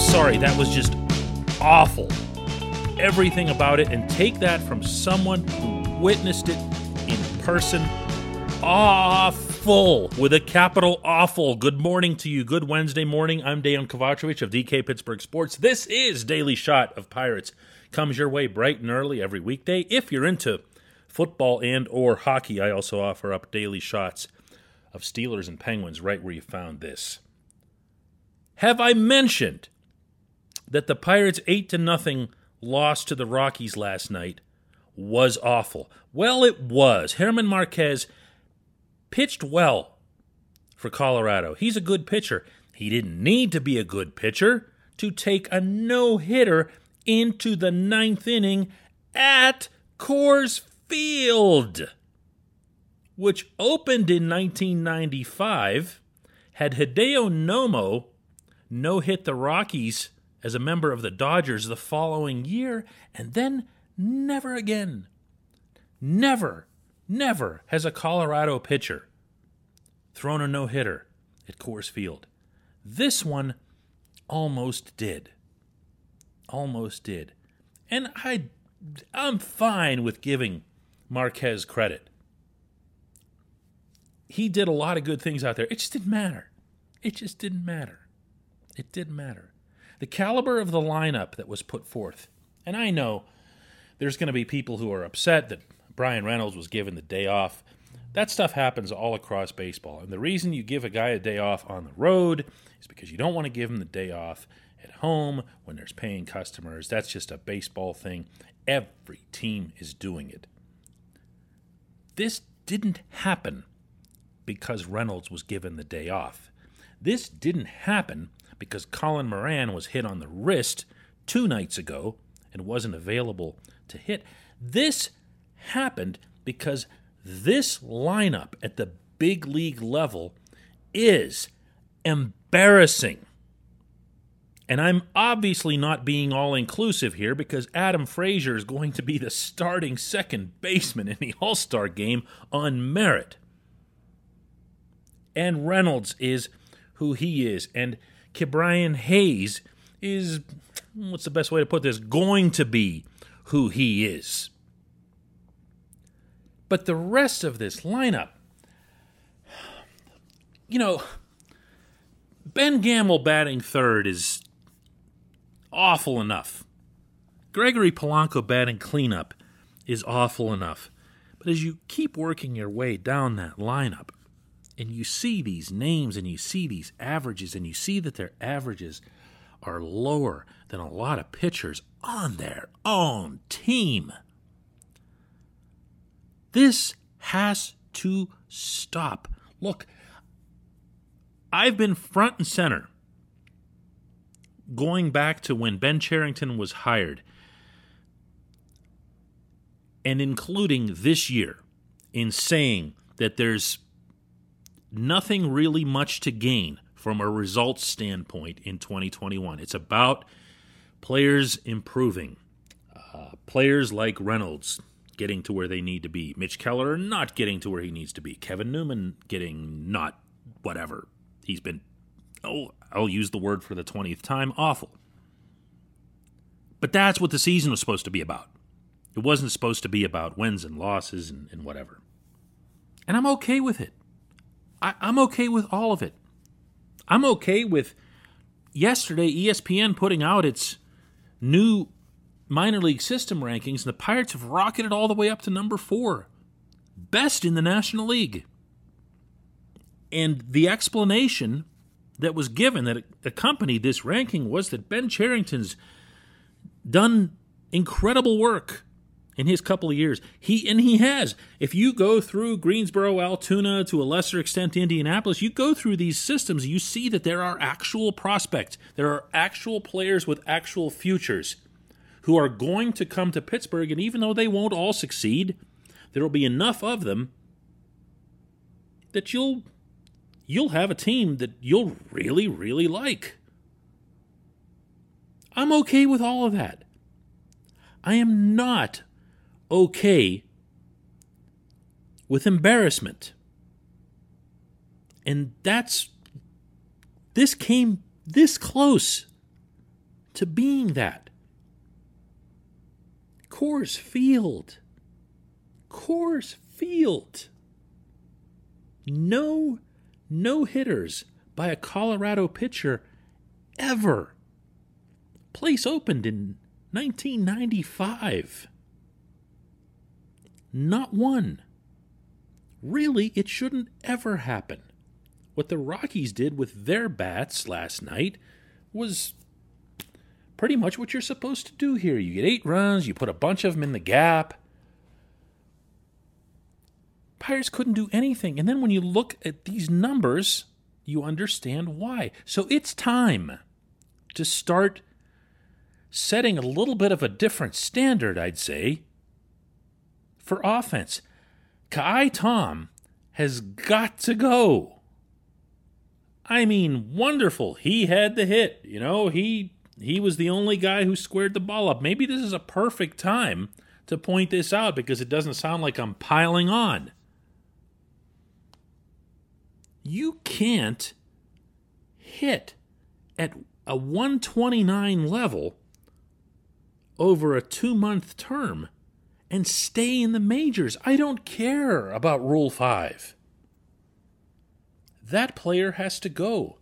Sorry, that was just awful. Everything about it, and take that from someone who witnessed it in person. Awful with a capital awful. Good morning to you. Good Wednesday morning. I'm Dejan Kovacevic of DK Pittsburgh Sports. This is Daily Shot of Pirates. Comes your way bright and early every weekday. If you're into football and or hockey, I also offer up daily shots of Steelers and Penguins right where you found this. Have I mentioned that the Pirates 8 to nothing loss to the Rockies last night was awful? Well, it was. Germán Marquez pitched well for Colorado. He's a good pitcher. He didn't need to be a good pitcher to take a no hitter into the ninth inning at Coors Field, which opened in 1995, had Hideo Nomo no hit the Rockies as a member of the Dodgers the following year, and then never again. Never, never has a Colorado pitcher thrown a no hitter at Coors Field. This one almost did. Almost did. And I, I'm fine with giving Marquez credit. He did a lot of good things out there. It just didn't matter. It just didn't matter. It didn't matter. The caliber of the lineup that was put forth, and I know there's going to be people who are upset that Bryan Reynolds was given the day off. That stuff happens all across baseball. And the reason you give a guy a day off on the road is because you don't want to give him the day off at home when there's paying customers. That's just a baseball thing. Every team is doing it. This didn't happen because Reynolds was given the day off. This didn't happen because Colin Moran was hit on the wrist two nights ago and wasn't available to hit. This happened because this lineup at the big league level is embarrassing. And I'm obviously not being all inclusive here because Adam Frazier is going to be the starting second baseman in the All Star game on merit. And Reynolds is who he is. And Ke'Bryan Hayes is, what's the best way to put this, going to be who he is. But the rest of this lineup, you know, Ben Gamel batting third is awful enough. Gregory Polanco batting cleanup is awful enough. But as you keep working your way down that lineup, and you see these names and you see these averages and you see that their averages are lower than a lot of pitchers on their own team. This has to stop. Look, I've been front and center going back to when Ben Cherington was hired and including this year in saying that there's nothing really much to gain from a results standpoint in 2021. It's about players improving, uh, players like Reynolds getting to where they need to be, Mitch Keller not getting to where he needs to be, Kevin Newman getting not whatever. He's been, oh, I'll use the word for the 20th time, awful. But that's what the season was supposed to be about. It wasn't supposed to be about wins and losses and, and whatever. And I'm okay with it. I, I'm okay with all of it. I'm okay with yesterday ESPN putting out its new minor league system rankings, and the Pirates have rocketed all the way up to number four, best in the National League. And the explanation that was given that accompanied this ranking was that Ben Cherington's done incredible work in his couple of years. He and he has. If you go through Greensboro, Altoona, to a lesser extent Indianapolis, you go through these systems, you see that there are actual prospects. There are actual players with actual futures who are going to come to Pittsburgh and even though they won't all succeed, there will be enough of them that you'll you'll have a team that you'll really really like. I'm okay with all of that. I am not okay with embarrassment. And that's, this came this close to being that. Coors Field. Coors Field. No no hitters by a Colorado pitcher ever. Place opened in 1995. Not one. Really, it shouldn't ever happen. What the Rockies did with their bats last night was pretty much what you're supposed to do here. You get eight runs, you put a bunch of them in the gap. Pirates couldn't do anything. And then when you look at these numbers, you understand why. So it's time to start setting a little bit of a different standard, I'd say, for offense. Ka'ai Tom has got to go. I mean, wonderful. He had the hit. You know, he he was the only guy who squared the ball up. Maybe this is a perfect time to point this out because it doesn't sound like I'm piling on. You can't hit at a 129 level over a two month term and stay in the majors. I don't care about Rule 5. That player has to go.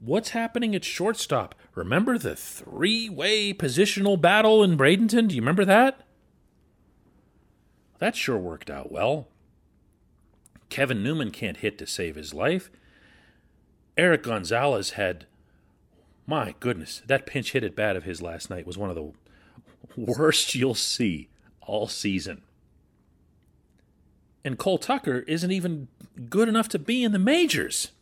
What's happening at shortstop? Remember the three way positional battle in Bradenton? Do you remember that? That sure worked out well. Kevin Newman can't hit to save his life. Erik Gonzalez had, my goodness, that pinch hit at bat of his last night was one of the worst you'll see all season. And Cole Tucker isn't even good enough to be in the majors.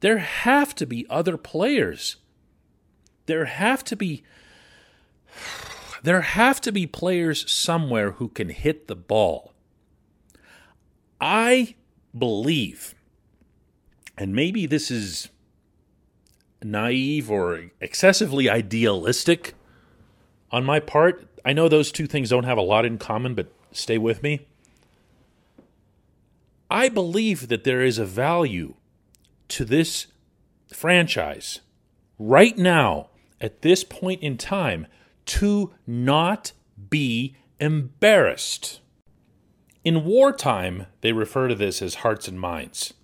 There have to be other players. There have to be there have to be players somewhere who can hit the ball. I believe and maybe this is naive or excessively idealistic on my part. I know those two things don't have a lot in common, but stay with me. I believe that there is a value to this franchise right now, at this point in time, to not be embarrassed. In wartime, they refer to this as hearts and minds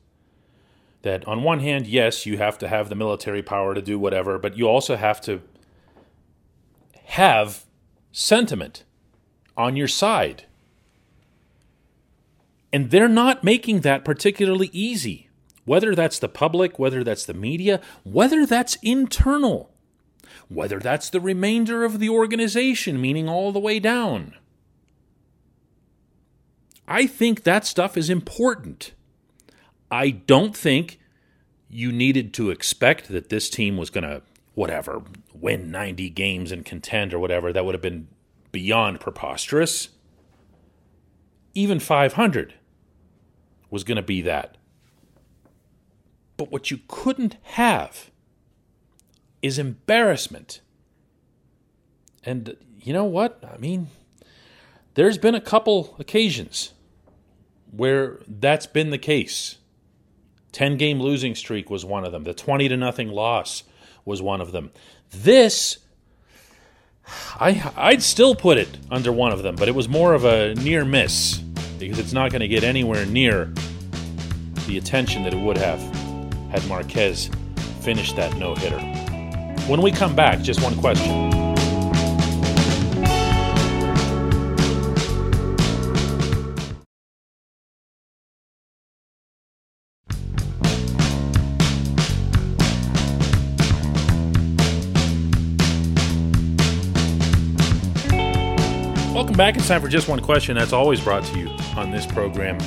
that on one hand, yes, you have to have the military power to do whatever, but you also have to have sentiment on your side. And they're not making that particularly easy. Whether that's the public, whether that's the media, whether that's internal, whether that's the remainder of the organization, meaning all the way down. I think that stuff is important. I don't think you needed to expect that this team was going to, whatever, win 90 games and contend or whatever. That would have been beyond preposterous. Even 500 was going to be that. But what you couldn't have is embarrassment. And you know what? I mean, there's been a couple occasions where that's been the case. 10 game losing streak was one of them. The 20 to nothing loss was one of them. This I I'd still put it under one of them, but it was more of a near miss because it's not going to get anywhere near the attention that it would have had Marquez finished that no-hitter. When we come back, just one question. Back. It's time for just one question. That's always brought to you on this program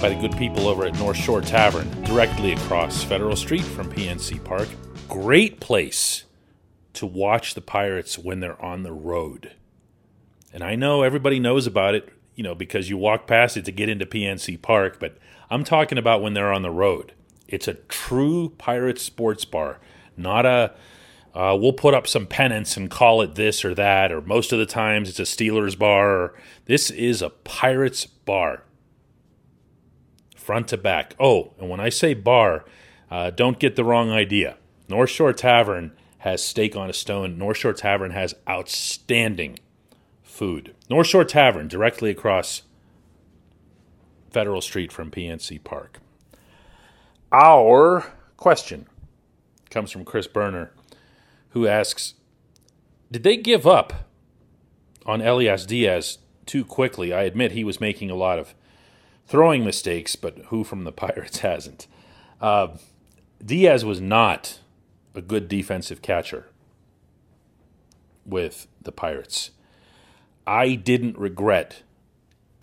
by the good people over at North Shore Tavern, directly across Federal Street from PNC Park. Great place to watch the Pirates when they're on the road. And I know everybody knows about it, you know, because you walk past it to get into PNC Park, but I'm talking about when they're on the road. It's a true Pirates sports bar, not a uh, we'll put up some pennants and call it this or that, or most of the times it's a Steelers bar. This is a Pirates bar, front to back. Oh, and when I say bar, Uh, don't get the wrong idea. North Shore Tavern has steak on a stone. North Shore Tavern has outstanding food. North Shore Tavern, directly across Federal Street from PNC Park. Our question comes from Chris Berner, who asks Did they give up on Elias Diaz too quickly? I admit he was making a lot of throwing mistakes, but who from the Pirates hasn't? Uh, Diaz was not a good defensive catcher with the Pirates. I didn't regret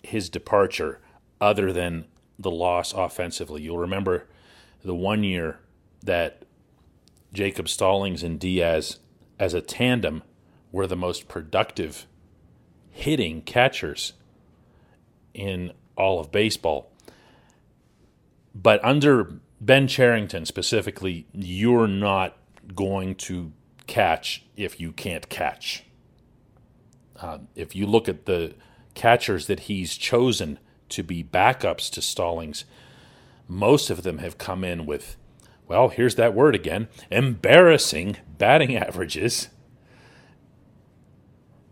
his departure other than the loss offensively. You'll remember the one year that Jacob Stallings and Diaz as a tandem were the most productive hitting catchers in all of baseball. But under Ben Cherington specifically, you're not going to catch if you can't catch. Uh, if you look at the catchers that he's chosen to be backups to Stallings, most of them have come in with, well, here's that word again, embarrassing batting averages.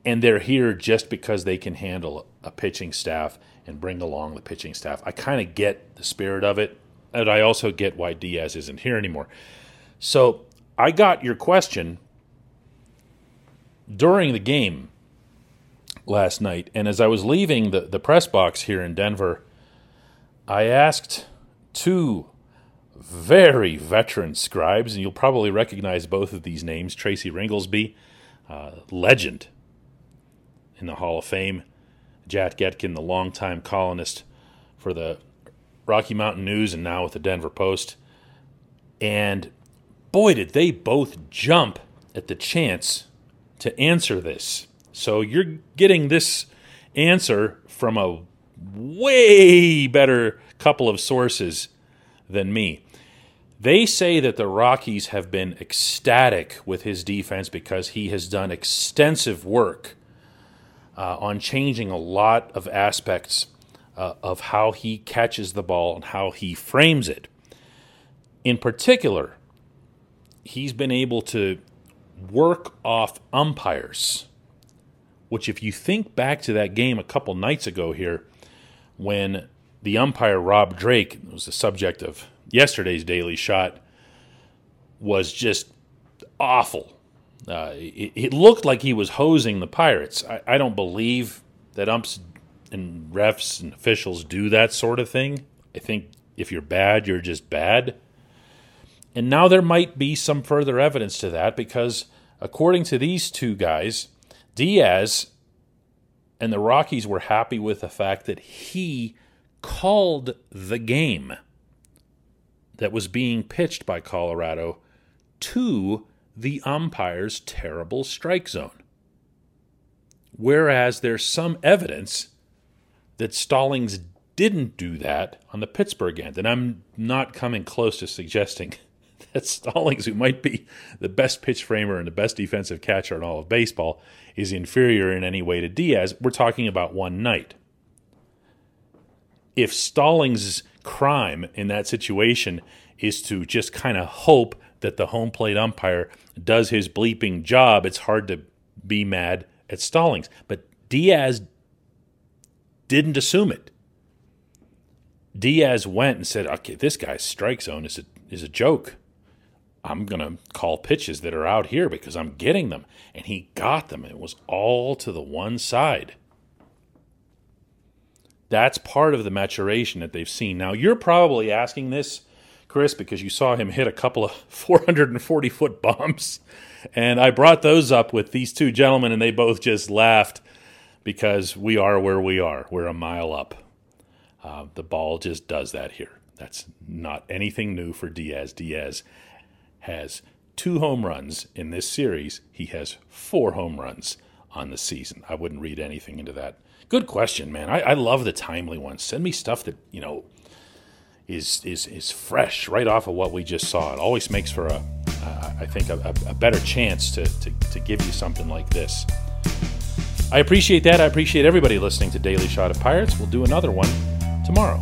And they're here just because they can handle a pitching staff and bring along the pitching staff. I kind of get the spirit of it, and I also get why Diaz isn't here anymore. So I got your question during the game last night, and as I was leaving the, the press box here in Denver, I asked two very veteran scribes, and you'll probably recognize both of these names Tracy Ringolsby, uh, legend in the Hall of Fame, Jack Etkin, the longtime columnist for the Rocky Mountain News and now with the Denver Post. And boy, did they both jump at the chance to answer this. So you're getting this answer from a way better couple of sources than me. They say that the Rockies have been ecstatic with his defense because he has done extensive work uh, on changing a lot of aspects uh, of how he catches the ball and how he frames it. In particular, he's been able to work off umpires, which, if you think back to that game a couple nights ago here, when the umpire Rob Drake was the subject of yesterday's daily shot, was just awful. Uh, it, it, looked like he was hosing the Pirates. I, I don't believe that umps and refs and officials do that sort of thing. I think if you're bad, you're just bad. And now there might be some further evidence to that because, according to these two guys, Diaz and the Rockies were happy with the fact that he called the game that was being pitched by Colorado to the umpire's terrible strike zone. Whereas there's some evidence that Stallings didn't do that on the Pittsburgh end. And I'm not coming close to suggesting that Stallings, who might be the best pitch framer and the best defensive catcher in all of baseball, is inferior in any way to Diaz. We're talking about one night. If Stallings' crime in that situation is to just kind of hope that the home plate umpire does his bleeping job, it's hard to be mad at Stallings. But Diaz didn't assume it. Diaz went and said, "Okay, this guy's strike zone is a is a joke. I'm to call pitches that are out here because I'm getting them. And he got them. It was all to the one side. That's part of the maturation that they've seen. Now, you're probably asking this, Chris, because you saw him hit a couple of 440 foot bombs. And I brought those up with these two gentlemen, and they both just laughed because we are where we are. We're a mile up. Uh, the ball just does that here. That's not anything new for Diaz. Diaz has two home runs in this series. He has four home runs on the season. I wouldn't read anything into that. Good question, man. I, I love the timely ones. Send me stuff that you know is is is fresh right off of what we just saw. It always makes for a, uh, I think, a, a, better chance to, to to give you something like this. I appreciate that. I appreciate everybody listening to Daily Shot of Pirates. We'll do another one tomorrow.